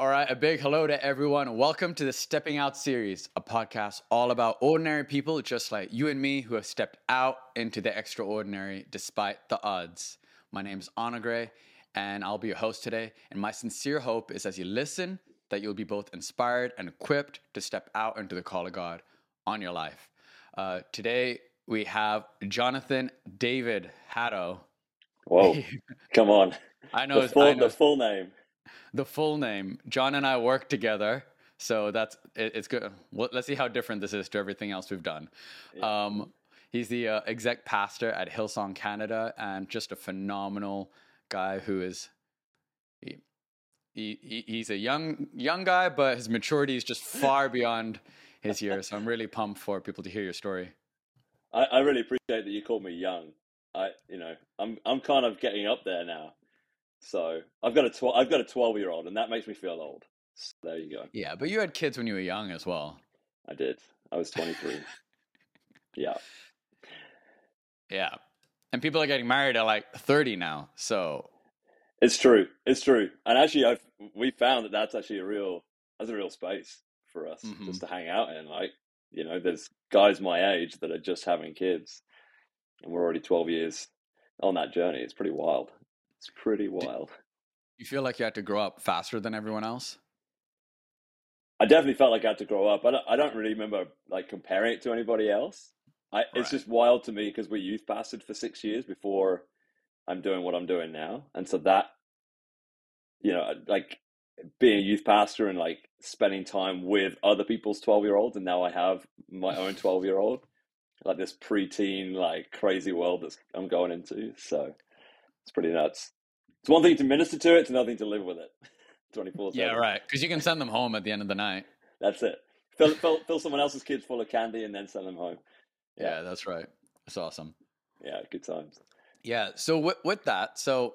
All right, a big hello to everyone. Welcome to the Stepping Out series, a podcast all about ordinary people just like you and me who have stepped out into the extraordinary despite the odds. My name is Anugreh, and I'll be your host today. And my sincere hope is as you listen, that you'll be both inspired and equipped to step out into the call of God on your life. Uh, today, we have Jonathan David Hatto. Whoa, come on. I know, the full, I know the full name. The full name. Jon and I work together, so that's it, it's good. Let's see how different this is to everything else we've done. Um, he's the uh, exec pastor at Hillsong Canada, and just a phenomenal guy who is. He, he, he- he's a young young guy, but his maturity is just far beyond his years. So I'm really pumped for people to hear your story. I, I really appreciate that you called me young. I, you know, I'm I'm kind of getting up there now. So I've got a tw- I've got a 12 year old, and that makes me feel old. So there you go. Yeah, but you had kids when you were young as well. I did. I was 23. yeah. Yeah, and people are getting married at like 30 now. So It's true. It's true. And actually, I've we found that that's actually a real that's a real space for us Mhm. just to hang out in. Like, you know, there's guys my age that are just having kids, and we're already 12 years on that journey. It's pretty wild. It's pretty wild. you feel like you had to grow up faster than everyone else. I definitely felt like I had to grow up. I don't, I don't really remember like comparing it to anybody else. I, It's just wild to me because we youth pastored for six years before I'm doing what I'm doing now, and so that, you know, uh, like being a youth pastor and like spending time with other people's twelve year olds, and now I have my own twelve year old, like this preteen like crazy world that I'm going into. So it's pretty nuts. It's one thing to minister to it; it's another thing to live with it. Twenty four Yeah, right. Because you can send them home at the end of the night. That's it. Fill, fill, fill someone else's kids full of candy and then send them home. Yeah, Yeah. that's right. That's awesome. Yeah, good times. Yeah. So with, with that, so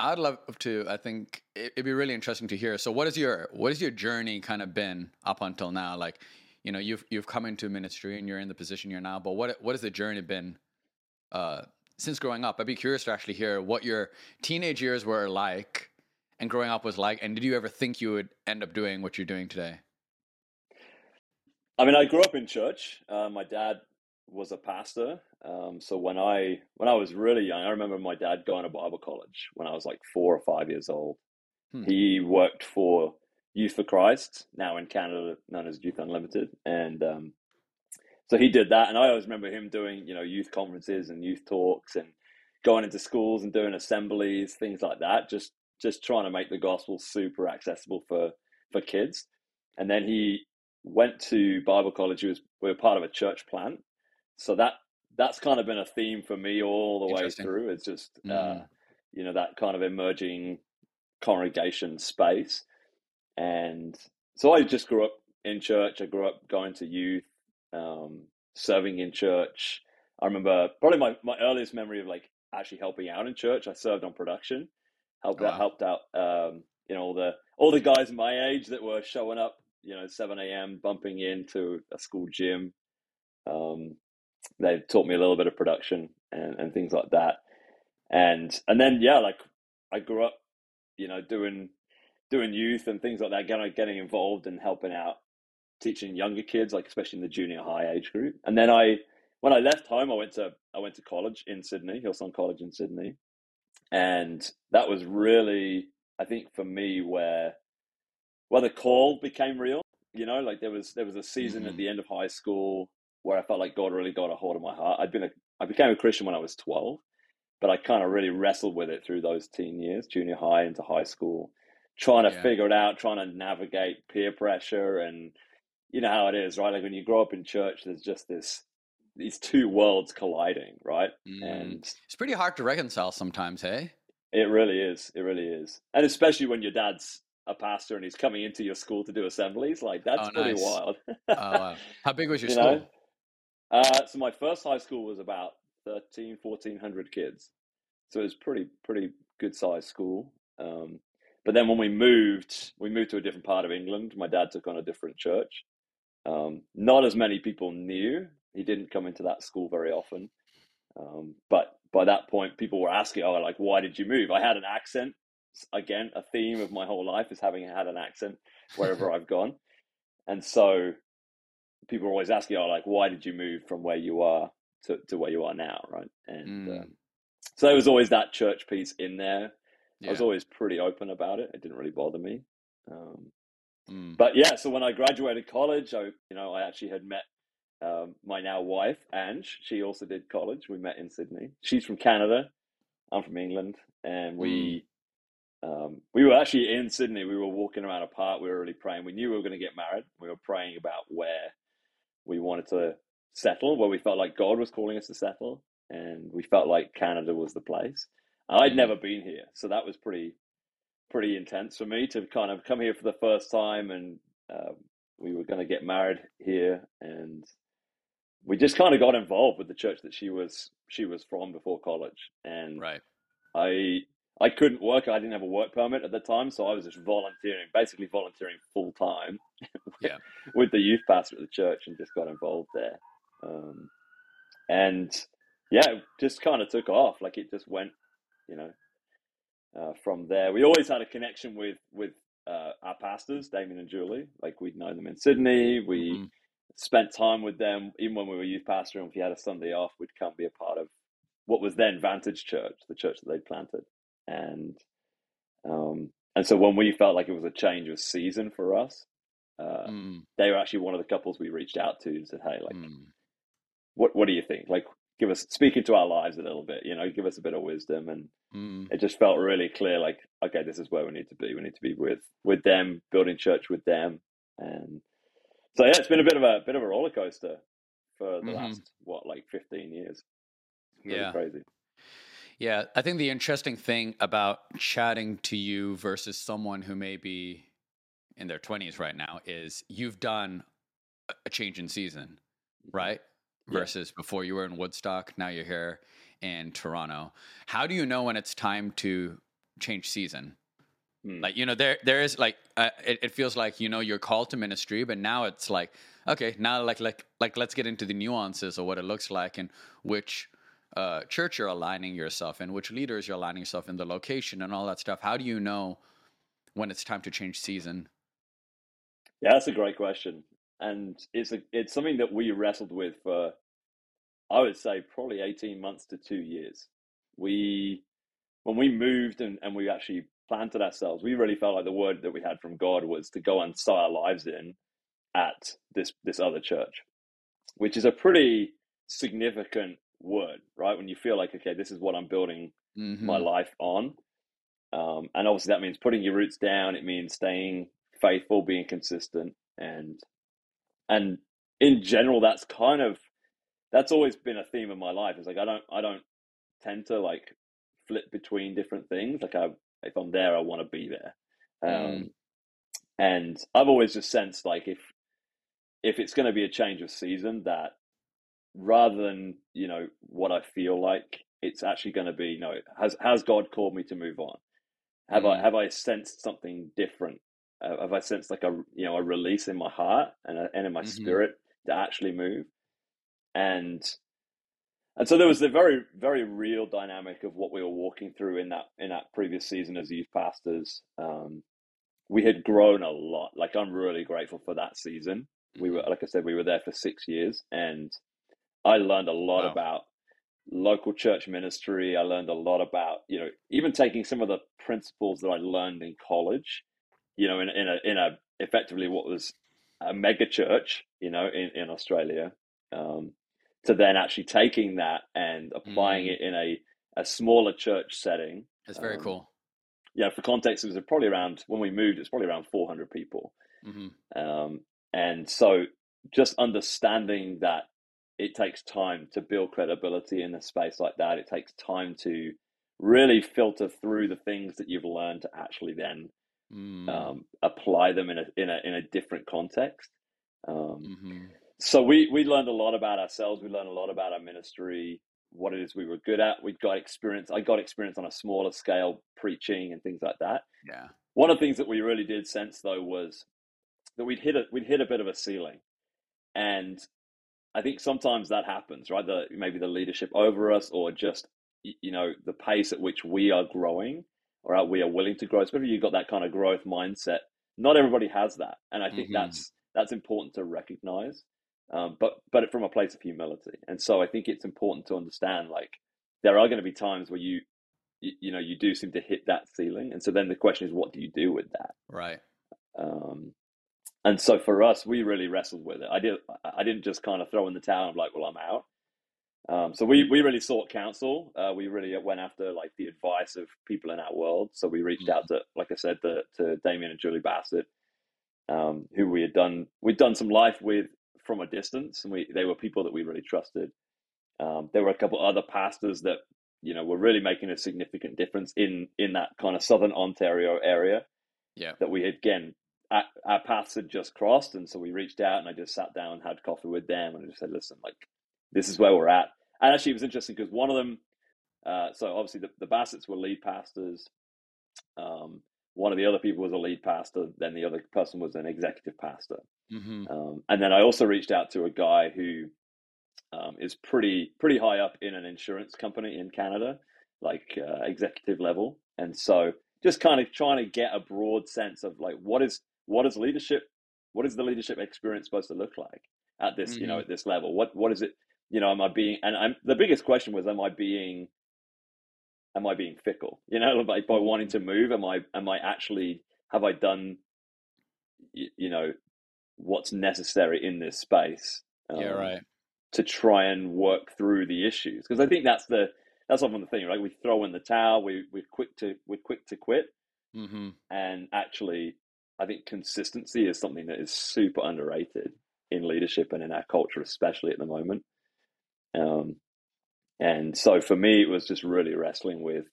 I'd love to. I think it, it'd be really interesting to hear. So what is your what is your journey kind of been up until now? Like, you know, you've you've come into ministry and you're in the position you're now. But what what has the journey been uh, since growing up? I'd be curious to actually hear what your teenage years were like and growing up was like. And did you ever think you would end up doing what you're doing today? I mean, I grew up in church. Uh, my dad was a pastor. Um, so when I when I was really young, I remember my dad going to Bible college when I was like four or five years old. Hmm. He worked for Youth for Christ, now in Canada known as Youth Unlimited, and um, so he did that. And I always remember him doing you know youth conferences and youth talks and going into schools and doing assemblies, things like that. Just just trying to make the gospel super accessible for for kids. And then he went to Bible college. He was we were part of a church plant, so that that's kind of been a theme for me all the way through. It's just uh, Mm. you know that kind of emerging congregation space, and so I just grew up in church. I grew up going to youth, um, serving in church. I remember probably my, my earliest memory of like actually helping out in church. I served on production, helped Oh, out, helped out, um, you know, all the all the guys my age that were showing up, you know, seven a.m. bumping into a school gym. Um, they taught me a little bit of production and, and things like that, and and then yeah, like I grew up, you know, doing doing youth and things like that, getting getting involved and helping out, teaching younger kids, like especially in the junior high age group. And then I, when I left home, I went to I went to college in Sydney, Hillsong College in Sydney, and that was really, I think, for me where where the call became real. You know, like there was there was a season at Mhm. the end of high school where I felt like God really got a hold of my heart. I'd been a I became a Christian when I was twelve, but I kind of really wrestled with it through those teen years, junior high into high school, trying to Yeah. figure it out, trying to navigate peer pressure and you know how it is, right? Like when you grow up in church, there's just this these two worlds colliding, right? Mm. And It's pretty hard to reconcile sometimes, hey? it really is. It really is. And especially when your dad's a pastor and he's coming into your school to do assemblies, like that's Oh, pretty nice. wild. Oh, wow. How big was your You school? Uh, so my first high school was about 13, 1400 kids. So it was pretty, pretty good sized school. Um, but then when we moved, we moved to a different part of England. My dad took on a different church. Um, not as many people knew. He didn't come into that school very often. Um, but by that point, people were asking, "Oh, like, why did you move?" I had an accent again a theme of my whole life is having had an accent wherever I've gone, and so people are always asking, "Oh, like why did you move from where you are to, to where you are now?" Right, and Mm. um, so there was always that church piece in there. I was always pretty open about it. It didn't really bother me. Um, Mm. but yeah, so when I graduated college, I you know I actually had met um, my now wife Ange. She also did college. We met in Sydney. She's from Canada. I'm from England, and we um, we were actually in Sydney. We were walking around a park. We were really praying. We knew we were going to get married. We were praying about where we wanted to settle, where we felt like God was calling us to settle, and we felt like Canada was the place. I'd Mhm. never been here, so that was pretty pretty intense for me to kind of come here for the first time, and um, we were going to get married here, and we just kind of got involved with the church that she was she was from before college, and Right. I I couldn't work. I didn't have a work permit at the time, so I was just volunteering, basically volunteering full time Yeah. with the youth pastor at the church, and just got involved there. Um, and yeah, it just kind of took off. Like it just went, you know, uh, from there. We always had a connection with with uh, our pastors, Damien and Julie. Like we'd known them in Sydney. We Mhm. spent time with them, even when we were youth pastor. And if we had a Sunday off, we'd come be a part of what was then Vantage Church, the church that they'd planted. And um, and so when we felt like it was a change of season for us, uh, Mm. they were actually one of the couples we reached out to and said, "Hey, like, Mm. what what do you think? Like, give us speak into our lives a little bit. You know, give us a bit of wisdom." And Mm. it just felt really clear. Like, okay, this is where we need to be. We need to be with with them, building church with them. And so yeah, it's been a bit of a bit of a roller coaster for the Mhm. last what like fifteen years. Really Yeah. crazy. Yeah, I think the interesting thing about chatting to you versus someone who may be in their 20s right now is you've done a- a change in season, right? Yeah. Versus before you were in Woodstock, now you're here in Toronto. How do you know when it's time to change season? Hmm. Like, you know, there there is like uh, it, it feels like, you know, you're called to ministry, but now it's like, okay, now like like like let's get into the nuances of what it looks like and which uh, church you're aligning yourself in, which leaders you're aligning yourself in, the location and all that stuff. How do you know when it's time to change season? Yeah, that's a great question, and it's a it's something that we wrestled with for, I would say, probably eighteen months to two years. We, when we moved and, and we actually planted ourselves, we really felt like the word that we had from God was to go and sow our lives in at this this other church, which is a pretty significant word, right? When you feel like, okay, this is what I'm building Mhm. my life on. Um, and obviously that means putting your roots down. It means staying faithful, being consistent, and and in general, that's kind of that's always been a theme of my life. It's like I don't I don't tend to like flip between different things. Like I if I'm there, I want to be there. Um, Mm. And I've always just sensed like if if it's going to be a change of season, that rather than you know what I feel like, it's actually going to be you know has has God called me to move on? Have I Mm. have I sensed something different? Uh, have I sensed like a you know a release in my heart and a, and in my Mhm. spirit to actually move? And and so there was the very very real dynamic of what we were walking through in that in that previous season as youth pastors. Um, we had grown a lot. Like I'm really grateful for that season. We were like I said, we were there for six years, and I learned a lot Wow. about local church ministry. I learned a lot about, you know, even taking some of the principles that I learned in college, you know, in, in a, in a, effectively what was a mega church, you know, in, in Australia, um, to then actually taking that and applying Mm. it in a, a smaller church setting. That's very Um, cool. Yeah, for context, it was probably around, when we moved, it's probably around 400 people. hmm Um, and so just understanding that it takes time to build credibility in a space like that. It takes time to really filter through the things that you've learned to actually then Mm. um, apply them in a in a in a different context. Um, hmm so we we learned a lot about ourselves. We learned a lot about our ministry, what it is we were good at. We got experience. I got experience on a smaller scale, preaching and things like that. Yeah. One of the things that we really did sense though was that we'd hit a we'd hit a bit of a ceiling, and I think sometimes that happens, right? The maybe the leadership over us, or just you know the pace at which we are growing. Or how we are willing to grow. Especially you've got that kind of growth mindset. Not everybody has that, and I think Mhm. that's that's important to recognize. Um, but but from a place of humility, and so I think it's important to understand like there are going to be times where you, you you know you do seem to hit that ceiling, and so then the question is, what do you do with that? Right. Um, and so for us, we really wrestled with it. I did. I didn't just kind of throw in the towel and be like, "Well, I'm out." Um, so we we really sought counsel. Uh, we really went after like the advice of people in our world. So we reached out to, like I said, the, to Damien and Julie Bassett, um, who we had done we'd done some life with from a distance, and we they were people that we really trusted. Um, there were a couple other pastors that you know were really making a significant difference in in that kind of southern Ontario area Yeah. that we had again our, our paths had just crossed and so we reached out and i just sat down and had coffee with them and I just said listen like this is where we're at. And actually it was interesting because one of them uh, so obviously the, the bassett's were lead pastors um, one of the other people was a lead pastor then the other person was an executive pastor. Hmm um, and then i also reached out to a guy who um, is pretty pretty high up in an insurance company in canada like uh, executive level. And so just kind of trying to get a broad sense of like what is what is leadership what is the leadership experience supposed to look like at this you know Mhm. at this level? What what is it you know am i being and i'm the biggest question was am i being am i being fickle you know by, by wanting to move am i am i actually have i done you, you know what's necessary in this space Yeah. um, Right. to try and work through the issues because I think that's the that's often the thing, right? We throw in the towel, we we're quick to we're quick to quit, hmm and actually, I think consistency is something that is super underrated in leadership and in our culture, especially at the moment. Um, and so for me, it was just really wrestling with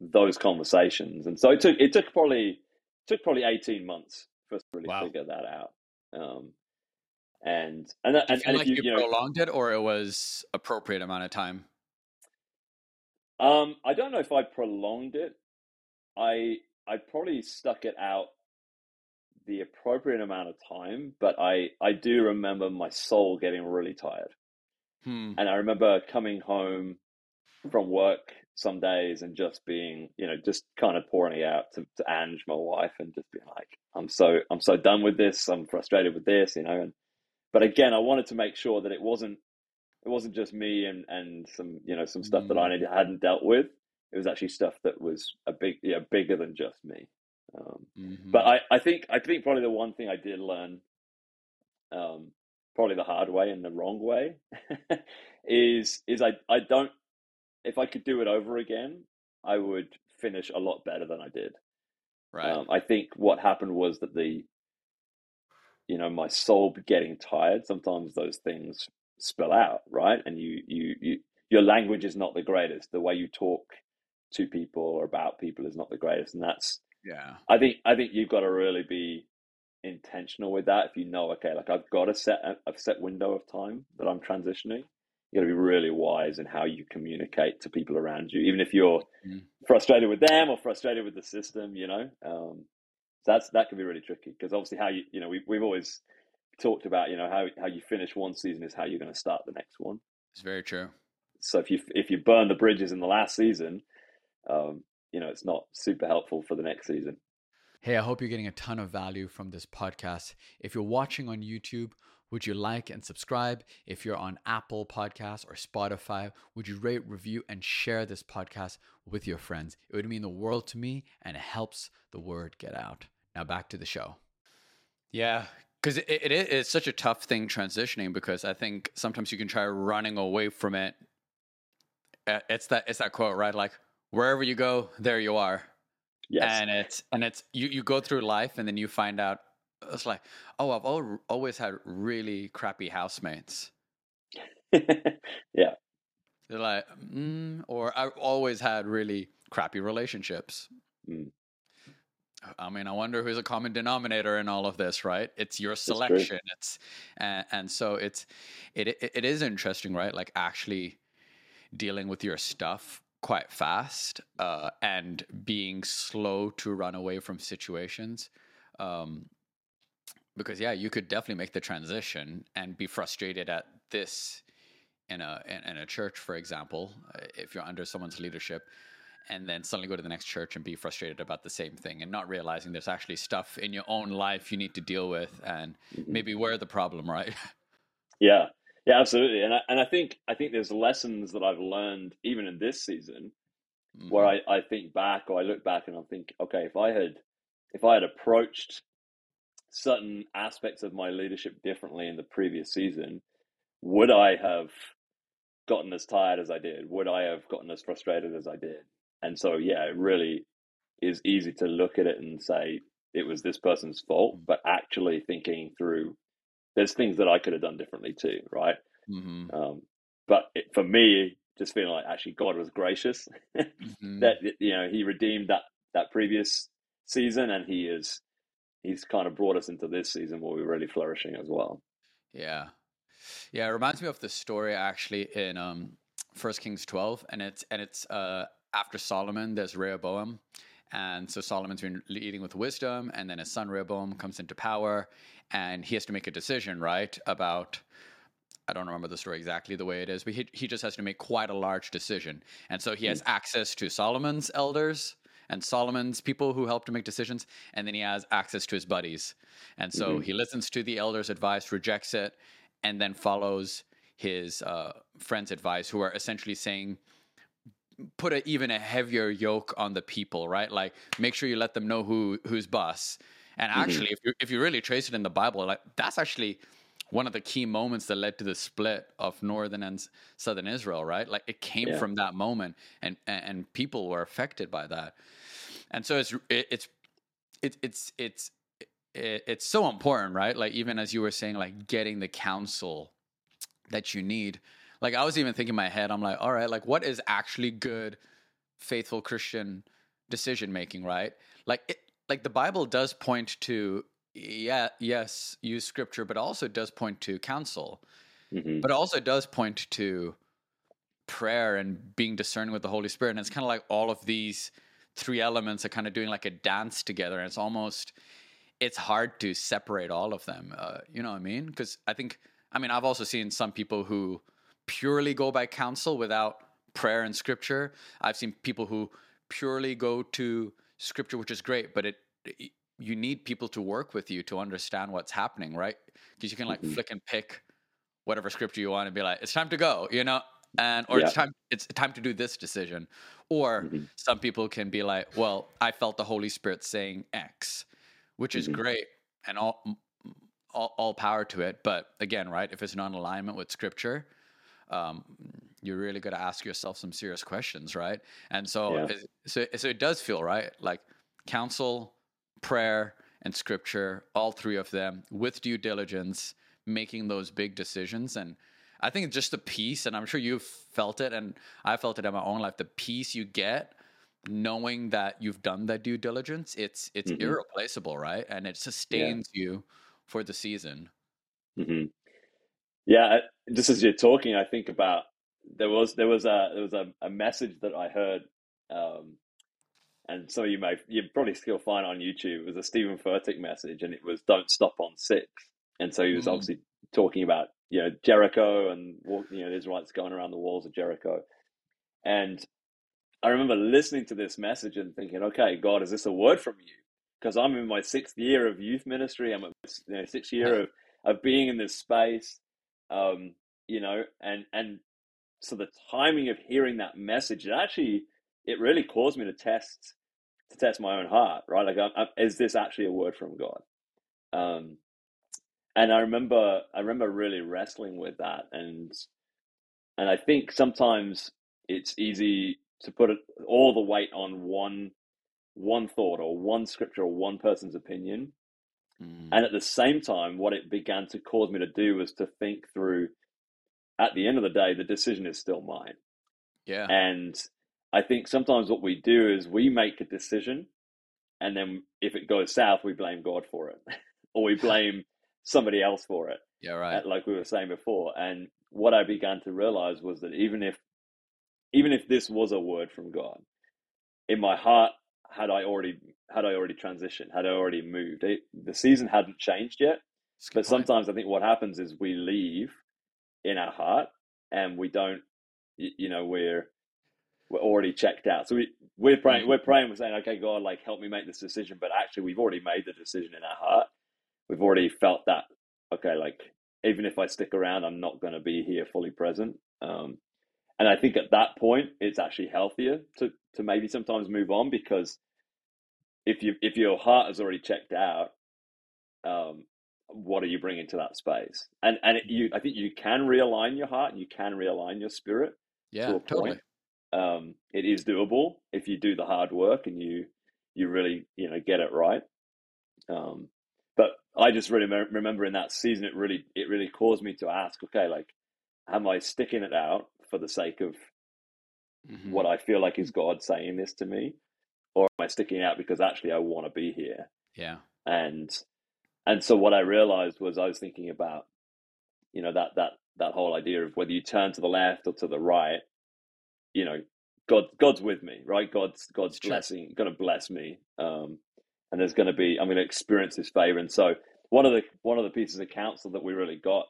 those conversations, and so it took it took probably took probably eighteen months for us to really Wow. figure that out. Um, and and and, Do you feel and like if you, you you know prolonged it, or it was appropriate amount of time? Um, I don't know if I prolonged it. I I probably stuck it out the appropriate amount of time, but I I do remember my soul getting really tired, Hmm. and I remember coming home from work some days and just being you know just kind of pouring it out to, to Ange, my wife, and just being like, I'm so I'm so done with this. I'm frustrated with this, you know. And but again, I wanted to make sure that it wasn't it wasn't just me and and some you know some stuff that I hadn't dealt with. It was actually stuff that was a big yeah bigger than just me. Um, Mhm. but I, I think I think probably the one thing I did learn, um, probably the hard way and the wrong way, is is I I don't if I could do it over again, I would finish a lot better than I did. right. Um, I think what happened was that the, you know, my soul getting tired. Sometimes those things spill out, right? And you, you, you, your language is not the greatest. The way you talk to people or about people is not the greatest, and that's. yeah. I think I think you've got to really be intentional with that. If you know, okay, like I've got a set a set window of time that I'm transitioning. You got to be really wise in how you communicate to people around you, even if you're Mhm. frustrated with them or frustrated with the system. You know, um, so that's that can be really tricky because obviously how you you know we we've always talked about you know how how you finish one season is how you're going to start the next one. It's very true. So if you if you burn the bridges in the last season, um, you know it's not super helpful for the next season. Hey, I hope you're getting a ton of value from this podcast. If you're watching on YouTube, would you like and subscribe? If you're on Apple Podcasts or Spotify, would you rate, review, and share this podcast with your friends? It would mean the world to me and it helps the word get out. Now back to the show. Yeah, because it, it it's such a tough thing transitioning because I think sometimes you can try running away from it. It's that it's that quote, right? Like wherever you go, there you are Yes. and it's and it's you you go through life and then you find out it's like oh i've al- always had really crappy housemates yeah. they're like mm, or i've always had really crappy relationships Mm. i mean i wonder who's a common denominator in all of this right it's your selection it's and, and so it's it, it it is interesting right like actually dealing with your stuff quite fast uh, and being slow to run away from situations. Um, because yeah, you could definitely make the transition and be frustrated at this in a in, in a church, for example, uh, if you're under someone's leadership, and then suddenly go to the next church and be frustrated about the same thing and not realizing there's actually stuff in your own life you need to deal with and Mhm. maybe we're the problem, right? Yeah, yeah, absolutely. And I, and I think I think there's lessons that I've learned even in this season where Mhm. I, I think back or I look back and I think, okay, if I had if I had approached certain aspects of my leadership differently in the previous season, would I have gotten as tired as I did? Would I have gotten as frustrated as I did? And so, yeah, it really is easy to look at it and say it was this person's fault, but actually thinking through, there's things that I could have done differently too, right? Mhm. Um, but it, for me, just feeling like actually God was gracious Mhm. that you know He redeemed that that previous season, and He is He's kind of brought us into this season where we're really flourishing as well. Yeah. Yeah, it reminds me of the story actually in um First Kings 12 and it's and it's uh after Solomon there's Rehoboam and so Solomon's been leading with wisdom and then his son Rehoboam comes into power and he has to make a decision, right, about I don't remember the story exactly the way it is, but he, he just has to make quite a large decision. And so he has access to Solomon's elders and Solomon's people who help to make decisions, and then he has access to his buddies. And so Mhm. he listens to the elders' advice, rejects it, and then follows his uh, friends' advice, who are essentially saying, put a, even a heavier yoke on the people, right? Like make sure you let them know who who's boss. And mm-hmm. actually, if you if you really trace it in the Bible, like that's actually one of the key moments that led to the split of northern and southern Israel, right? Like it came Yeah. from that moment, and and people were affected by that. And so it's it, it's it, it's it's it, it's so important, right? Like even as you were saying, like getting the counsel that you need. Like I was even thinking in my head, I'm like, all right, like what is actually good, faithful Christian decision making, right? Like it, like the Bible does point to yeah, yes, use scripture, but also does point to counsel, hmm but also does point to prayer and being discerning with the Holy Spirit. And it's kind of like all of these three elements are kind of doing like a dance together. And it's almost, it's hard to separate all of them. Uh, you know what I mean? Because I think, I mean, I've also seen some people who purely go by counsel without prayer and scripture. I've seen people who purely go to scripture, which is great, but it, you need people to work with you to understand what's happening, right? Because you can like Mhm. flick and pick whatever scripture you want and be like, it's time to go, you know, and or it's time it's time to do this decision. Or Mhm. some people can be like, well, I felt the Holy Spirit saying X, which is Mhm. great and all, all all power to it. But again, right, if it's not in alignment with scripture, um, you're really got to ask yourself some serious questions, right? And so, Yeah. it- so, so it does feel right, like counsel, prayer, and scripture, all three of them with due diligence, making those big decisions. And I think just the peace, and I'm sure you've felt it, and I felt it in my own life. The peace you get knowing that you've done that due diligence, it's it's Mhm. irreplaceable, right? And it sustains you for the season. hmm Yeah, just as you're talking, I think about there was there was a there was a, a message that I heard, um, and some of you may you probably still find on YouTube. It was a Steven Furtick message, and it was "Don't stop on six. And so he was Mm. obviously talking about you know Jericho and you know the Israelites going around the walls of Jericho, and I remember listening to this message and thinking, okay, God, is this a word from you? Because I'm in my sixth year of youth ministry. I'm at you know, sixth year of, of being in this space, um, you know, and and so the timing of hearing that message, it actually, it really caused me to test to test my own heart, right? Like, i i is this actually a word from God? Um, and I remember, I remember really wrestling with that, and and I think sometimes it's easy to put all the weight on one one thought or one scripture or one person's opinion. Mm. And at the same time, what it began to cause me to do was to think through. At the end of the day, the decision is still mine. Yeah. And I think sometimes what we do is we make a decision, and then if it goes south, we blame God for it, or we blame somebody else for it. Yeah. Right. like we were saying before. And what I began to realize was that even if even if this was a word from God, in my heart had I already had I already transitioned, had I already moved. It, the season hadn't changed yet, That's a good but point. sometimes I think what happens is we leave in our heart and we don't you know we're we're already checked out. So we we're praying, Mhm. we're praying, we're saying, okay, God, like help me make this decision. But actually, we've already made the decision in our heart. We've already felt that. Okay, like even if I stick around, I'm not going to be here fully present. Um, and I think at that point, it's actually healthier to to maybe sometimes move on because if you if your heart has already checked out, um, what are you bringing to that space? And and it, you, I think you can realign your heart and you can realign your spirit Yeah, to a totally. point. Um, it is doable if you do the hard work and you you really you know get it right. Um, but I just really me- remember in that season, it really it really caused me to ask, okay, like, am I sticking it out for the sake of Mhm. what I feel like is God saying this to me, or am I sticking out because actually I want to be here? Yeah. And and so what I realized was I was thinking about, you know, that that that whole idea of whether you turn to the left or to the right, you know, God God's with me, right? God's God's It's blessing, going to bless me, um, and there's going to be I'm going to experience His favor. And so one of the one of the pieces of counsel that we really got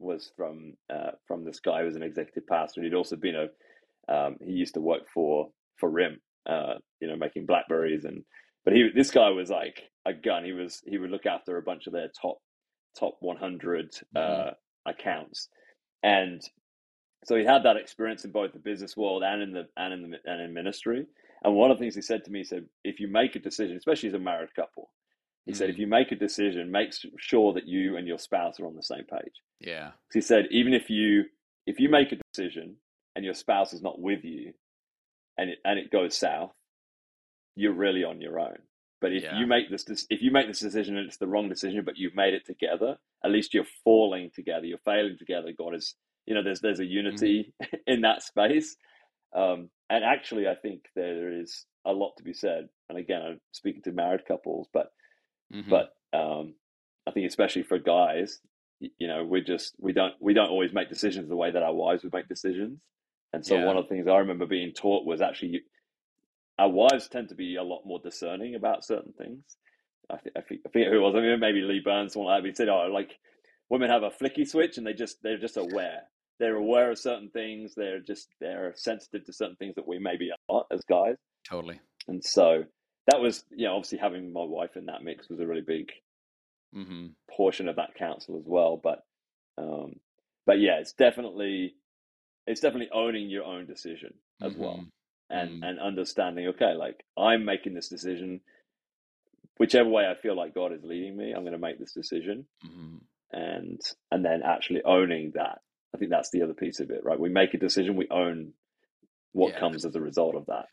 was from uh, from this guy who was an executive pastor, and he'd also been a um, he used to work for for RIM, uh, you know, making Blackberries, and but he this guy was like a gun. He was he would look after a bunch of their top top 100 uh, Mhm. accounts, and so he had that experience in both the business world and in the and in the and in ministry. And one of the things he said to me he said, if you make a decision, especially as a married couple, he said, if Mhm. you make a decision, make sure that you and your spouse are on the same page. Yeah. He said, even if you if you make a decision and your spouse is not with you, and it and it goes south, you're really on your own. But if Yeah. you make this if you make this decision and it's the wrong decision, but you've made it together, at least you're falling together. You're failing together. God is, you know, there's there's a unity in that space. Um, and actually, I think there is a lot to be said. And again, I'm speaking to married couples, but Mhm. but um, I think especially for guys, you know, we just we don't we don't always make decisions the way that our wives would make decisions. And so Yeah. one of the things I remember being taught was actually our wives tend to be a lot more discerning about certain things. I think I, think, I forget who it was. I mean, maybe Lee Burns, someone like that. He said, "Oh, like women have a flicky switch, and they just they're just aware. They're aware of certain things. They're just they're sensitive to certain things that we maybe are not as guys." totally. And so that was, you know, obviously having my wife in that mix was a really big hmm portion of that counsel as well. But, um, but yeah, it's definitely, it's definitely owning your own decision as well, Mhm. and Mm. and understanding. Okay, like I'm making this decision, whichever way I feel like God is leading me, I'm going to make this decision, Mhm. and and then actually owning that. I think that's the other piece of it, right? We make a decision, we own what Yeah. comes as a result of that.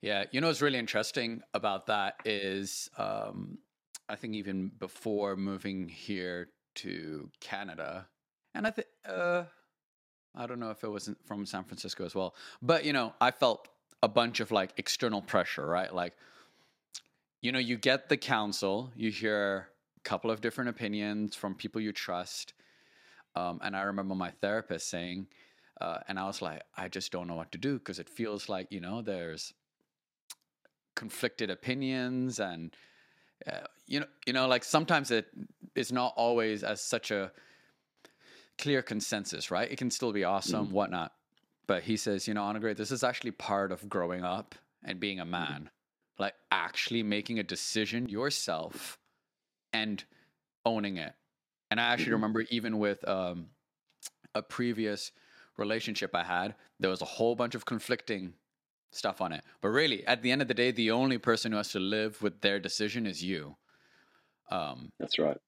Yeah, you know what's really interesting about that is um, I think even before moving here to Canada, and I think uh, I don't know if it wasn't from San Francisco as well, but you know I felt a bunch of like external pressure, right? Like you know you get the counsel, you hear a couple of different opinions from people you trust, um, and I remember my therapist saying. Uh, and I was like, I just don't know what to do because it feels like, you know, there's conflicted opinions and uh, you know you know like sometimes it is not always as such a clear consensus right it can still be awesome whatnot but he says you know Anugreh, this is actually part of growing up and being a man like actually making a decision yourself and owning it and i actually Mhm. remember even with um, a previous relationship i had there was a whole bunch of conflicting stuff on it. But really, at the end of the day, the only person who has to live with their decision is you. Um, That's right.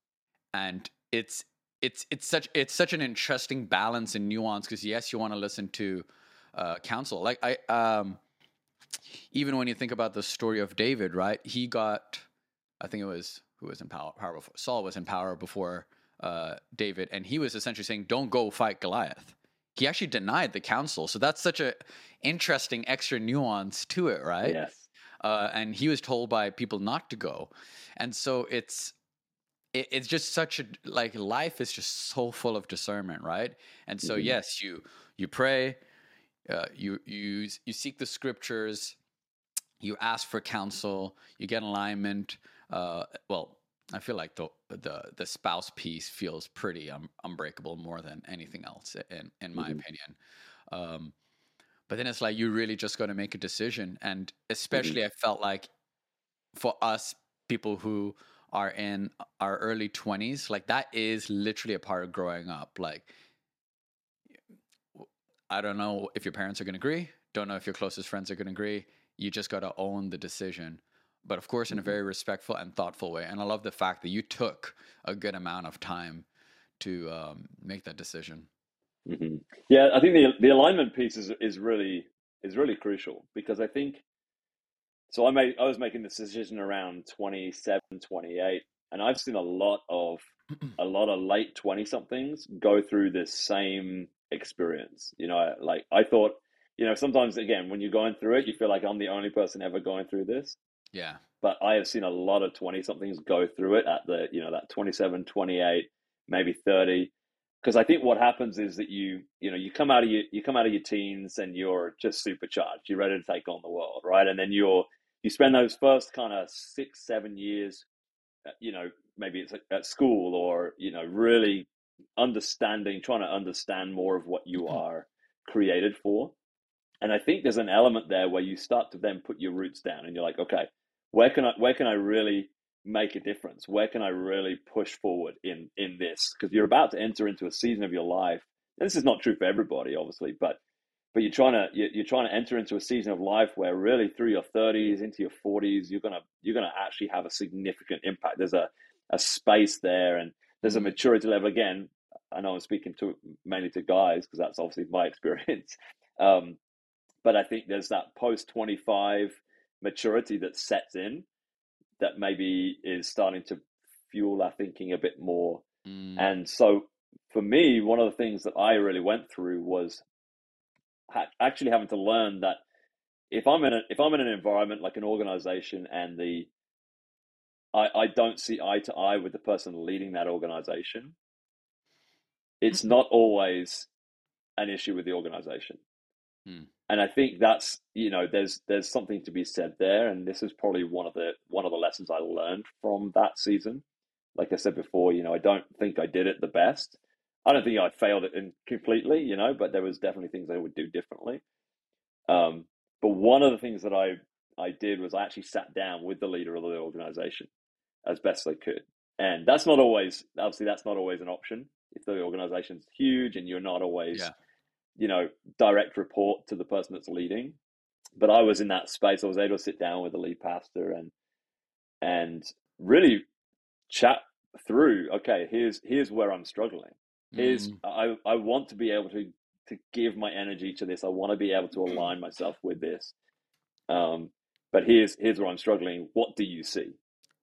and it's it's it's such it's such an interesting balance and nuance because yes, you want to listen to uh, counsel. Like I um, even when you think about the story of David, right? He got, I think it was who was in power, power before Saul was in power before uh, David, and he was essentially saying, "Don't go fight Goliath." He actually denied the counsel, so that's such a interesting extra nuance to it, right? Yes. uh, and he was told by people not to go, and so it's it, it's just such a like life is just so full of discernment, right? And so Mhm. yes, you you pray, uh, you you you seek the scriptures, you ask for counsel, you get alignment. Uh, well, I feel like the the the spouse piece feels pretty um, unbreakable more than anything else in in my Mhm. opinion. Um, but then it's like you really just got to make a decision and Mm-hmm. especially i felt like for us people who are in our early 20s like that is literally a part of growing up like i don't know if your parents are going to agree don't know if your closest friends are going to agree you just got to own the decision but of course in a Mhm. very respectful and thoughtful way and i love the fact that you took a good amount of time to um, make that decision hmm Yeah, I think the the alignment piece is is really is really crucial because I think so I made I was making this decision around 27, 28, and I've seen a lot of a lot of late 20 somethings go through this same experience. You know, like I thought, you know, sometimes again when you're going through it, you feel like I'm the only person ever going through this. yeah But I have seen a lot of 20 somethings go through it at the, you know, that 27, 28, maybe 30 because I think what happens is that you you know you come out of your you come out of your teens and you're just supercharged. You're ready to take on the world, right? And then you're you spend those first kind of six seven years, uh, you know, maybe it's at school or you know really understanding, trying to understand more of what you are created for. And I think there's an element there where you start to then put your roots down, and you're like, okay, where can I where can I really make a difference? Where can I really push forward in in this? Because you're about to enter into a season of your life. And this is not true for everybody, obviously, but but you're trying to you're, trying to enter into a season of life where really through your 30s into your 40s you're gonna you're gonna actually have a significant impact. There's a a space there, and there's a Mhm. maturity level. Again, I know I'm speaking to mainly to guys because that's obviously my experience. Um, but I think there's that post 25 maturity that sets in that maybe is starting to fuel our thinking a bit more. Mm, And so for me, one of the things that I really went through was actually having to learn that if I'm in a, if I'm in an environment like an organization and the I, I don't see eye to eye with the person leading that organization, it's not always an issue with the organization. Hmm. And I think that's you know there's there's something to be said there, and this is probably one of the one of the lessons I learned from that season. Like I said before, you know, I don't think I did it the best. I don't think I failed it in completely, you know, but there was definitely things I would do differently. Um, but one of the things that I I did was I actually sat down with the leader of the organization as best I could, and that's not always obviously that's not always an option if the organization's huge and you're not always Yeah. you know direct report to the person that's leading. But I was in that space. I was able to sit down with the lead pastor and and really chat through. Okay, here's here's where I'm struggling is mm, I, I want to be able to to give my energy to this. I want to be able to align myself with this. Um, but here's here's where I'm struggling. What do you see?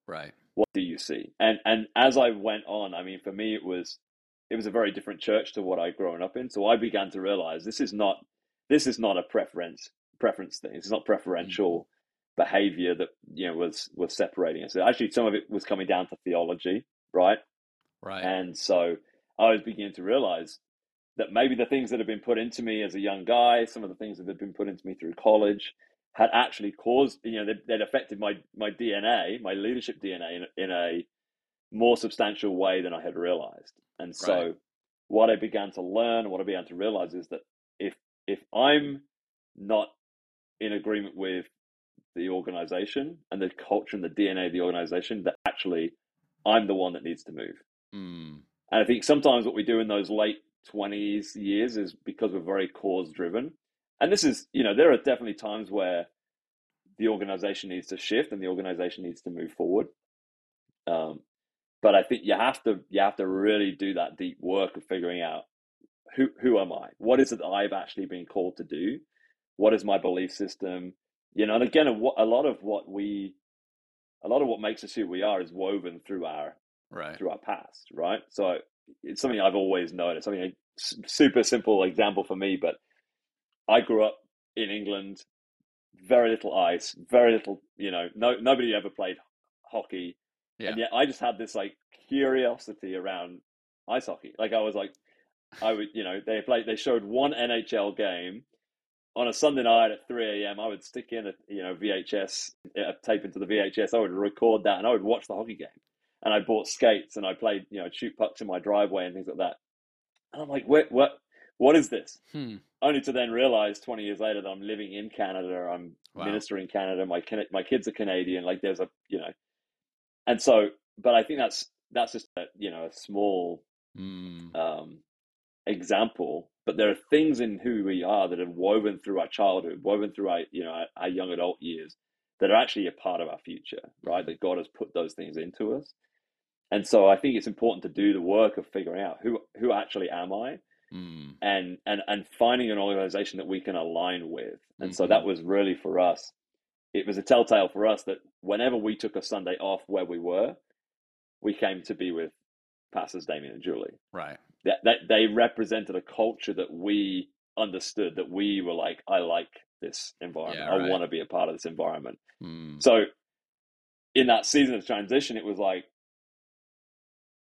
right. What do you see? And and as I went on, I mean, for me, it was it was a very different church to what I'd grown up in. So I began to realize this is not this is not a preference preference thing. It's not preferential behavior that you know was was separating us. Actually, some of it was coming down to theology, right? Right. And so I was beginning to realize that maybe the things that had been put into me as a young guy, some of the things that had been put into me through college, had actually caused, you know, they'd, they'd affected my my DNA, my leadership DNA, in, in a more substantial way than I had realized. And so, Right. what I began to learn, what I began to realize, is that if if I'm not in agreement with the organization and the culture and the DNA of the organization, that actually I'm the one that needs to move. Mm, And I think sometimes what we do in those late 20s years is because we're very cause driven. And this is, you know, there are definitely times where the organization needs to shift and the organization needs to move forward. Um, but I think you have to you have to really do that deep work of figuring out who who am I? What is it I've actually been called to do? What is my belief system? You know, and again, a, a lot of what we, a lot of what makes us who we are is woven through our right. through our past, right? So it's something I've always noticed. Something a super simple example for me, but I grew up in England, very little ice, very little, you know, no nobody ever played hockey, Yeah. and yet I just had this like curiosity around ice hockey. Like I was like, I would, you know, they played, they showed one NHL game on a Sunday night at 3 a.m. I would stick in a, you know, VHS, a uh, tape into the VHS. I would record that and I would watch the hockey game. And I bought skates and I played, you know, shoot pucks in my driveway and things like that. And I'm like, what, what, what is this? Hmm. Only to then realize 20 years later that I'm living in Canada, I'm Wow. ministering in Canada, my my kids are Canadian. Like there's a you know, and so, but I think that's that's just a, you know a small Mm. um, example. But there are things in who we are that are woven through our childhood, woven through our you know our, our young adult years, that are actually a part of our future, right? That God has put those things into us, and so I think it's important to do the work of figuring out who who actually am I, Mm. and and and finding an organization that we can align with. And so that was really for us. It was a telltale for us that whenever we took a Sunday off where we were, we came to be with pastors Damien and Julie. Right. That that they represented a culture that we understood. That we were like, I like this environment. Yeah, I want to be a part of this environment. Mm. So in that season of transition, it was like,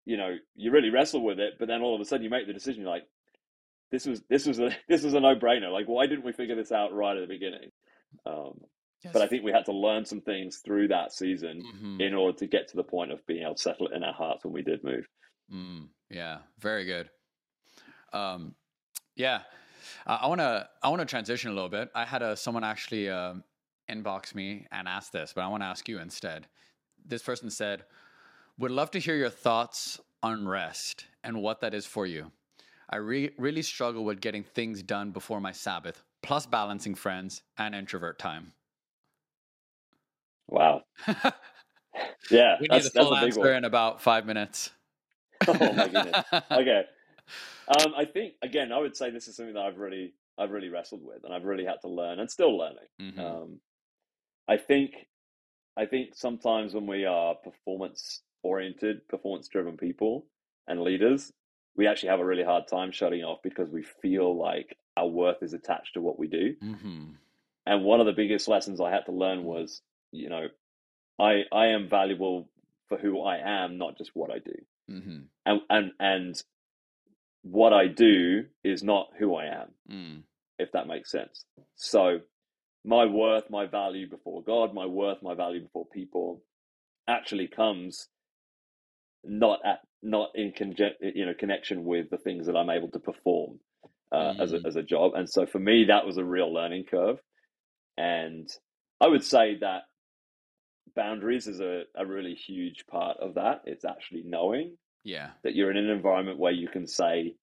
you know, you really wrestle with it, but then all of a sudden you make the decision. You're like, this was this was a this was a no brainer. Like, why didn't we figure this out right at the beginning? Um, but I think we had to learn some things through that season Mhm. in order to get to the point of being able to settle it in our hearts when we did move. Mm, yeah, very good. Um, yeah, uh, I want to I want to transition a little bit. I had a someone actually um, inbox me and ask this, but I want to ask you instead. This person said, "Would love to hear your thoughts on rest and what that is for you. I re- really struggle with getting things done before my Sabbath, plus balancing friends and introvert time." Wow. Yeah, we need that's, the that's full a big answer in about five minutes. oh my goodness. Okay. Um, I think again, I would say this is something that I've really, I've really wrestled with, and I've really had to learn, and still learning. Mhm. Um, I think, I think sometimes when we are performance oriented, performance driven people and leaders, we actually have a really hard time shutting off because we feel like our worth is attached to what we do. Mhm. And one of the biggest lessons I had to learn was, you know, I I am valuable for who I am, not just what I do. Mhm. And and and what I do is not who I am, Mm. if that makes sense. So my worth, my value before God, my worth, my value before people actually comes not at not in conge- you know connection with the things that I'm able to perform uh, as a Mm. as a job. And so for me, that was a real learning curve. And I would say that boundaries is a, a really huge part of that. It's actually knowing Yeah. that you're in an environment where you can say,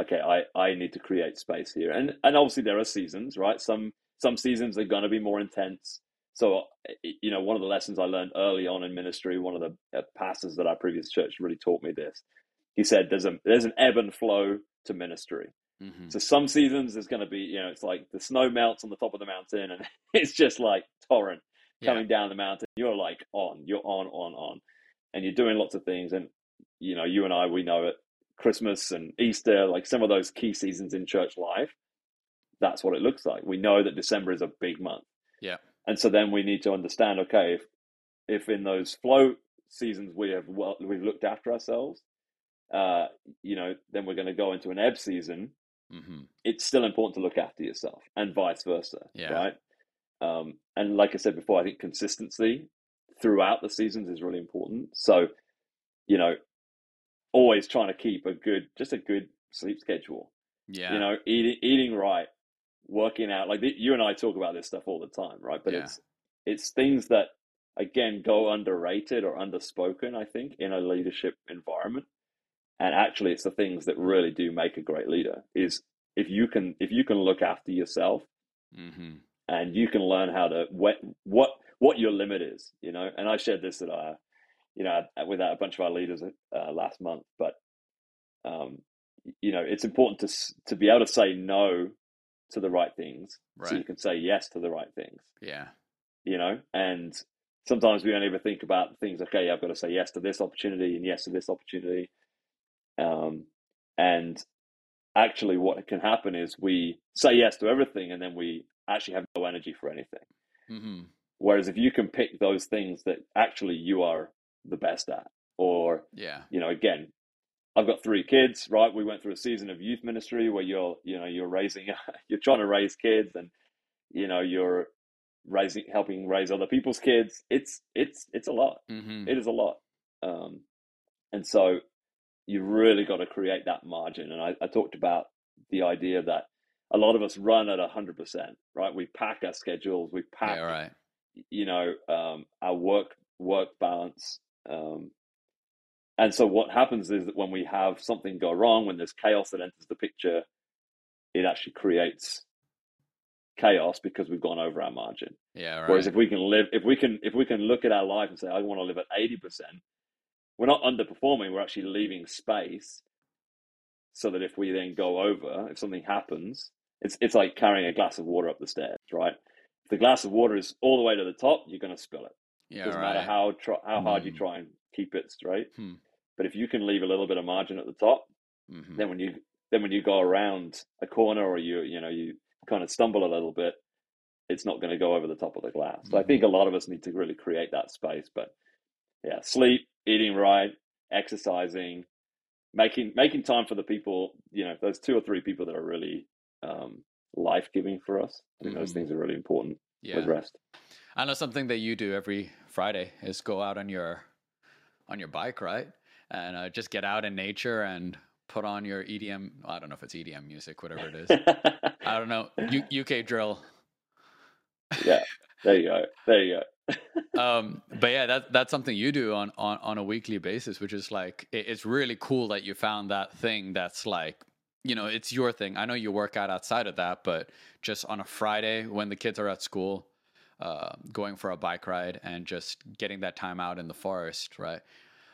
okay, I, I need to create space here. And and obviously there are seasons, right? Some some seasons are going to be more intense. So you know, one of the lessons I learned early on in ministry, one of the uh, pastors that our previous church really taught me this. He said, "There's a there's an ebb and flow to ministry. Mhm. So some seasons there's going to be, you know, it's like the snow melts on the top of the mountain, and it's just like torrent Yeah. coming down the mountain. You're like on, you're on, on, on, and you're doing lots of things. And you know, you and I, we know it. Christmas and Easter, like some of those key seasons in church life, that's what it looks like. We know that December is a big month. Yeah. And so then we need to understand, okay, if if in those flow seasons we have well, we've looked after ourselves, uh, you know, then we're going to go into an ebb season. Mhm. It's still important to look after yourself, and vice versa, Yeah. right? Um, and like I said before, I think consistency throughout the seasons is really important. So, you know, always trying to keep a good, just a good sleep schedule. Yeah. You know, eating eating right, working out. Like the, you and I talk about this stuff all the time, right? But Yeah. it's it's things that again go underrated or underspoken. I think in a leadership environment, and actually, it's the things that really do make a great leader. Is if you can if you can look after yourself Mhm. and you can learn how to what what what your limit is you know and i shared this at our you know with a bunch of our leaders uh, last month but um you know it's important to to be able to say no to the right things so you can say yes to the right things Yeah. you know and sometimes we don't even think about things okay i've got to say yes to this opportunity and yes to this opportunity um and actually what can happen is we say yes to everything and then we actually have no energy for anything Mhm. Whereas if you can pick those things that actually you are the best at, or Yeah. you know, again, I've got three kids, right? We went through a season of youth ministry where you're, you know, you're raising, you're trying to raise kids, and you know, you're raising, helping raise other people's kids. It's it's it's a lot. Mhm. It is a lot, um, and so you really got to create that margin. And I, I talked about the idea that a lot of us run at 100%, right? We pack our schedules, we pack, Yeah, right. you know, um, our work work balance. Um, and so what happens is that when we have something go wrong, when there's chaos that enters the picture, it actually creates chaos because we've gone over our margin. Yeah, right. Whereas if we can live, if we can, if we can look at our life and say, I want to live at eighty percent, we're not underperforming. We're actually leaving space so that if we then go over, if something happens, it's it's like carrying a glass of water up the stairs, right? If the glass of water is all the way to the top, you're going to spill it. Yeah, Doesn't right. matter how try, how hard you Mm. try and keep it straight. Hmm. But if you can leave a little bit of margin at the top, Mhm. then when you then when you go around a corner or you you know you kind of stumble a little bit, it's not going to go over the top of the glass. So I think a lot of us need to really create that space. But yeah, sleep, eating right, exercising, making making time for the people. You know, those two or three people that are really um, life giving for us. I think those Mhm. things are really important Yeah. with rest. I know something that you do every Friday is go out on your on your bike, right? And uh, just get out in nature and put on your EDM. I don't know if it's EDM music, whatever it is. I don't know U- UK drill. yeah, there you go. There you go. Um, but yeah, that that's something you do on on on a weekly basis, which is like it, it's really cool that you found that thing that's like you know it's your thing. I know you work out outside of that, but just on a Friday when the kids are at school, uh, going for a bike ride and just getting that time out in the forest, right?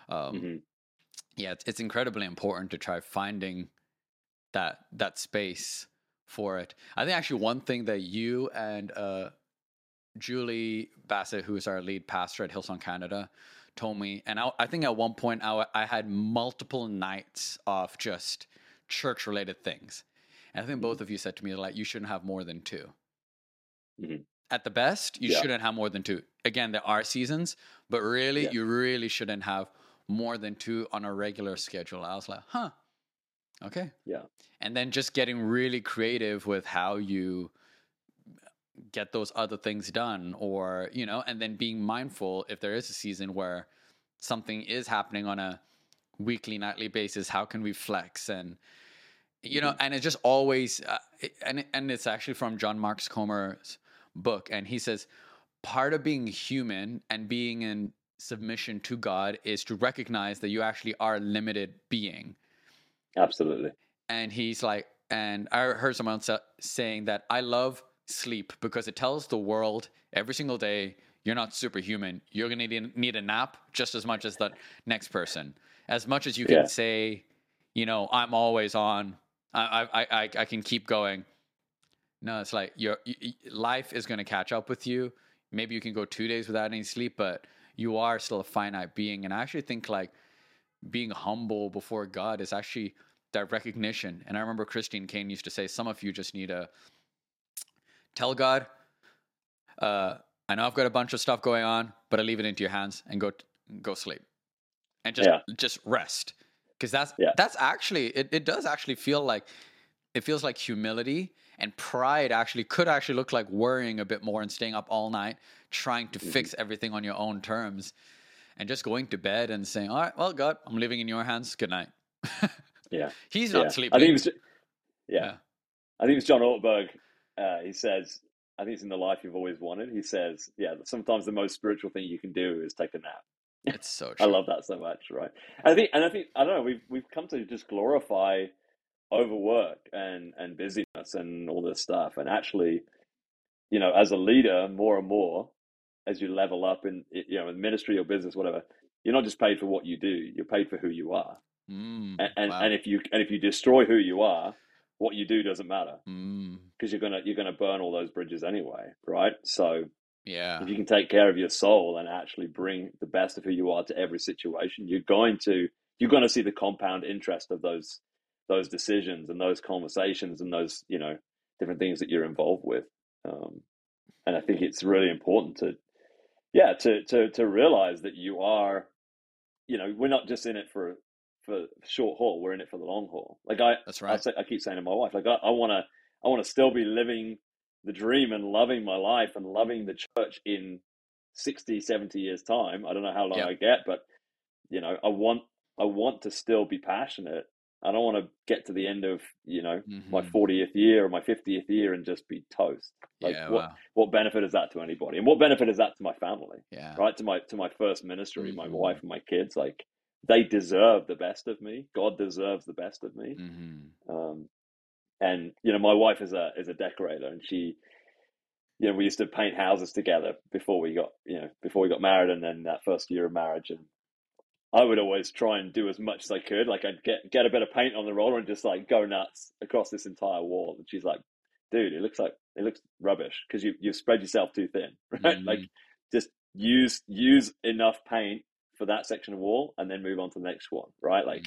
Um, Mhm. yeah, it's, it's incredibly important to try finding that that space for it. I think actually one thing that you and uh, Julie Bassett, who is our lead pastor at Hillsong Canada, told me, and I, I think at one point I, I had multiple nights of just church related things. And I think both of you said to me like you shouldn't have more than 2 Mhm. At the best, you Yeah. shouldn't have more than two. Again, there are seasons, but really, Yeah. you really shouldn't have more than two on a regular schedule. I was like, huh, okay. Yeah. And then just getting really creative with how you get those other things done, or, you know, and then being mindful if there is a season where something is happening on a weekly, nightly basis, how can we flex? And, you know, and it's just always, uh, it- and, and it's actually from John Mark Comer's book. And he says, part of being human and being in submission to God is to recognize that you actually are a limited being. Absolutely. And he's like, and I heard someone sa- saying that I love sleep because it tells the world every single day you're not superhuman. You're going to need, a nap just as much as the next person. As much as you can Yeah. say, you know, I'm always on, I, I, I, I can keep going. No, it's like your life is going to catch up with you. Maybe you can go two days without any sleep, but you are still a finite being. And I actually think like being humble before God is actually that recognition. And I remember Christine Caine used to say, some of you just need to tell God, uh, I know I've got a bunch of stuff going on, but I leave it into your hands and go go sleep and just Yeah. just rest because that's Yeah. that's actually it, it does actually feel like it feels like humility and pride actually could actually look like worrying a bit more and staying up all night trying to Mm-hmm. fix everything on your own terms and just going to bed and saying all right well god i'm living in your hands good night Yeah. he's yeah. not sleeping I think it was, yeah. Yeah. I think it's John Ortberg. Uh, he says, I think it's in the life you've always wanted. He says, yeah, sometimes the most spiritual thing you can do is take a nap. it's so I love that so much, right? I think, and I think, I don't know, we've we've come to just glorify overwork and and busyness and all this stuff, and actually, you know, as a leader, more and more, as you level up in you know in ministry or business, whatever, you're not just paid for what you do; you're paid for who you are. Mm, And and, wow. and if you and if you destroy who you are, what you do doesn't matter Mm, because you're gonna you're gonna burn all those bridges anyway, right? So yeah if you can take care of your soul and actually bring the best of who you are to every situation, you're going to you're going to see the compound interest of those those decisions and those conversations and those you know different things that you're involved with. Um, and I think it's really important to yeah to to to realize that you are you know we're not just in it for for short haul we're in it for the long haul like i that's I, right say, I keep saying to my wife, like, I want to, I want to still be living the dream and loving my life and loving the church in 60, 70 years time. I don't know how long Yeah. I get, but you know, I want, I want to still be passionate I don't want to get to the end of you know Mm-hmm. my 40th year or my 50th year and just be toast. Like yeah, what wow. what benefit is that to anybody? And what benefit is that to my family? yeah, Right to my to my first ministry, my Mhm. wife and my kids. Like they deserve the best of me. God deserves the best of me. hmm Um, and you know, my wife is a is a decorator, and she, you know, we used to paint houses together before we got you know before we got married, and then that first year of marriage, and I would always try and do as much as I could. Like I'd get get a bit of paint on the roller and just like go nuts across this entire wall. And she's like, "Dude, it looks like it looks rubbish because you you've spread yourself too thin, right? Mhm. Like just use use enough paint for that section of wall, and then move on to the next one, right? Like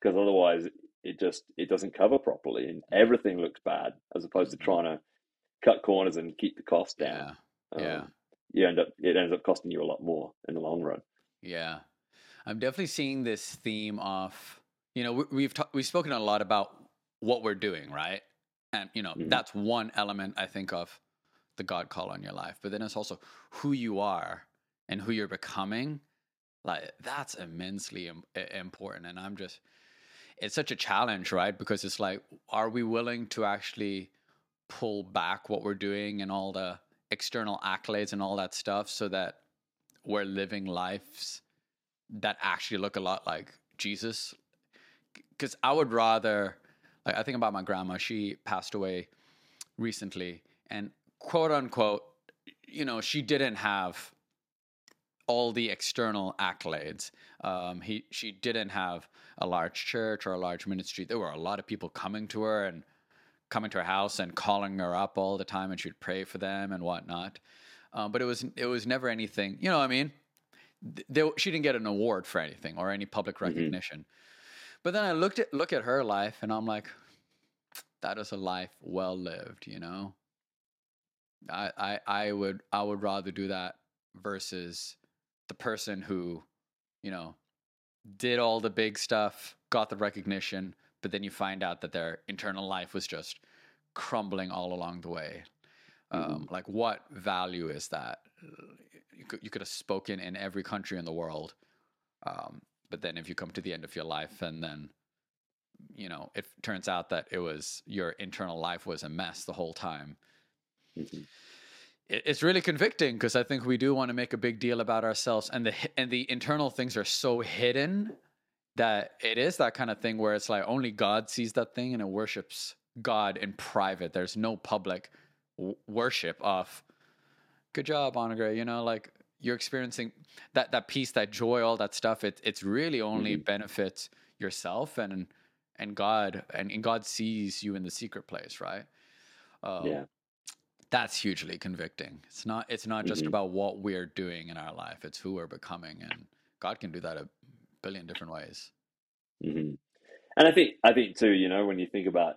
because otherwise it just it doesn't cover properly and everything looks bad as opposed to trying to cut corners and keep the cost down. yeah, yeah. Um, you end up it ends up costing you a lot more in the long run. Yeah, I'm definitely seeing this theme of you know we, we've ta- we've spoken a lot about what we're doing, right? And you know Mhm. that's one element I think of the God call on your life, but then it's also who you are and who you're becoming. Like that's immensely im- important, and I'm just it's such a challenge, right? Because it's like, are we willing to actually pull back what we're doing and all the external accolades and all that stuff so that we're living lives that actually look a lot like Jesus. Because I would rather, like, I think about my grandma. She passed away recently, and quote unquote, you know, she didn't have all the external accolades. Um, he, she didn't have a large church or a large ministry. There were a lot of people coming to her and coming to her house and calling her up all the time, and she'd pray for them and whatnot. Um, but it was it was never anything. You know, what I mean, Th- there, she didn't get an award for anything or any public recognition. But then I looked at look at her life, and I'm like, that is a life well lived. You know, I I, I would I would rather do that versus the person who, you know, did all the big stuff, got the recognition, but then you find out that their internal life was just crumbling all along the way. Um, Like, what value is that? You could, you could have spoken in every country in the world, um, but then if you come to the end of your life and then, you know, it turns out that it was your internal life was a mess the whole time. Mhm. It, it's really convicting because I think we do want to make a big deal about ourselves, and the and the internal things are so hidden that it is that kind of thing where it's like only God sees that thing and it worships God in private. There's no public w- worship of good job, Anugreh. You know, like you're experiencing that that peace, that joy, all that stuff. It it's really only benefits yourself and and God, and, and God sees you in the secret place, right? Um, yeah. that's hugely convicting. It's not it's not just Mhm. about what we're doing in our life; it's who we're becoming, and God can do that a billion different ways. hmm And I think I think too, you know, when you think about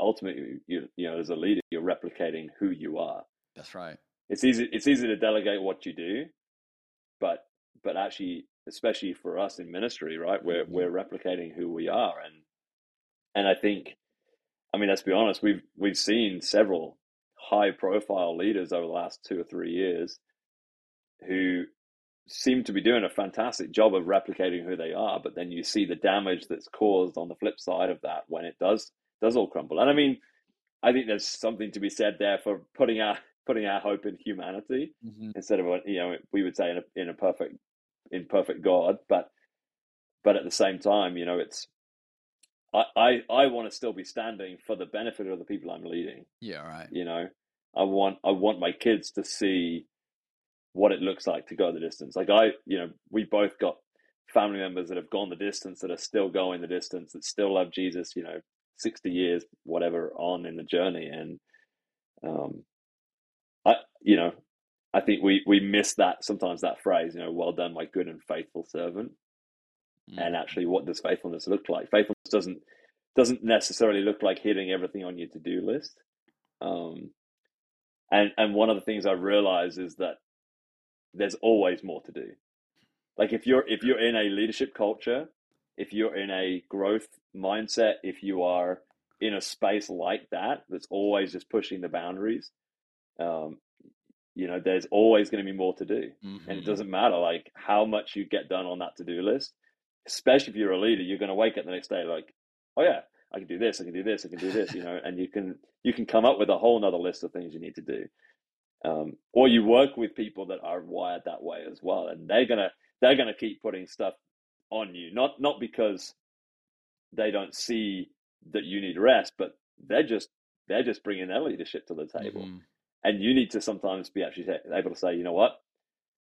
ultimately, you you know, as a leader, you're replicating who you are. That's right. It's easy it's easy to delegate what you do, but but actually, especially for us in ministry, right, we're Mhm. we're replicating who we are, and and I think, I mean, let's be honest, we've we've seen several high profile leaders over the last two or three years who seem to be doing a fantastic job of replicating who they are, but then you see the damage that's caused on the flip side of that when it does does all crumble. And I mean, I think there's something to be said there for putting our putting our hope in humanity Mhm. instead of what you know we would say in a in a perfect in perfect God, but but at the same time, you know, it's I I, I want to still be standing for the benefit of the people I'm leading. Yeah, right. You know, I want I want my kids to see what it looks like to go the distance. Like I, you know, we both got family members that have gone the distance, that are still going the distance, that still love Jesus. You know, sixty years, whatever, on in the journey, and um, I, you know, I think we we miss that sometimes that phrase. You know, well done, my good and faithful servant. And Mm. actually, what does faithfulness look like? Faithfulness doesn't doesn't necessarily look like hitting everything on your to do list. Um, and and one of the things I realize is that there's always more to do. Like if you're if you're in a leadership culture, if you're in a growth mindset, if you are in a space like that, that's always just pushing the boundaries, um, you know, there's always going to be more to do, and Mhm. it doesn't matter like how much you get done on that to do list. Especially if you're a leader, you're going to wake up the next day like, oh yeah, I can do this, I can do this, I can do this, you know, and you can you can come up with a whole nother list of things you need to do. Um, or you work with people that are wired that way as well, and they're gonna they're gonna keep putting stuff on you, not not because they don't see that you need rest, but they're just they're just bringing their leadership to the table, mm-hmm. And you need to sometimes be actually able to say, you know what,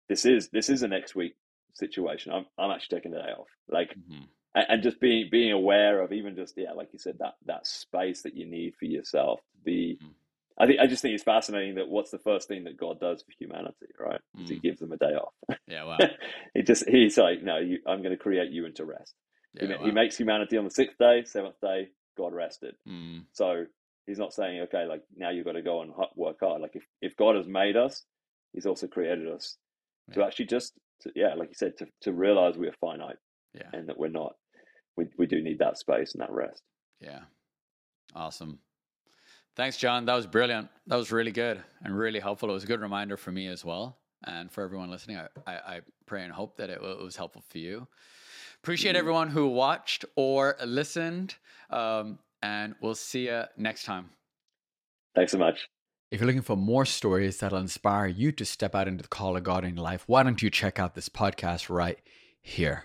this is this is a next week situation. I'm I'm actually taking the day off, like, mm-hmm. and, and, just being being aware of even just yeah, like you said, that that space that you need for yourself to be. Mm-hmm. I think I just think it's fascinating that what's the first thing that God does for humanity, right? Mm. He gives them a day off. Yeah, wow. he just he's like, no, you, I'm going to create you into rest. Yeah, he, wow. he, makes humanity on the sixth day, seventh day, God rested. Mm. So he's not saying, okay, like now you've got to go and work hard. Like if, if God has made us, he's also created us yeah. to actually just, to, yeah, like you said, to, to realize we are finite yeah. and that we're not, we, we do need that space and that rest. Yeah. Awesome. Thanks, Jon. That was brilliant. That was really good and really helpful. It was a good reminder for me as well. And for everyone listening, I, I, I pray and hope that it, it was helpful for you. Appreciate mm-hmm. everyone who watched or listened. Um, and we'll see you next time. Thanks so much. If you're looking for more stories that'll inspire you to step out into the call of God in your life, why don't you check out this podcast right here?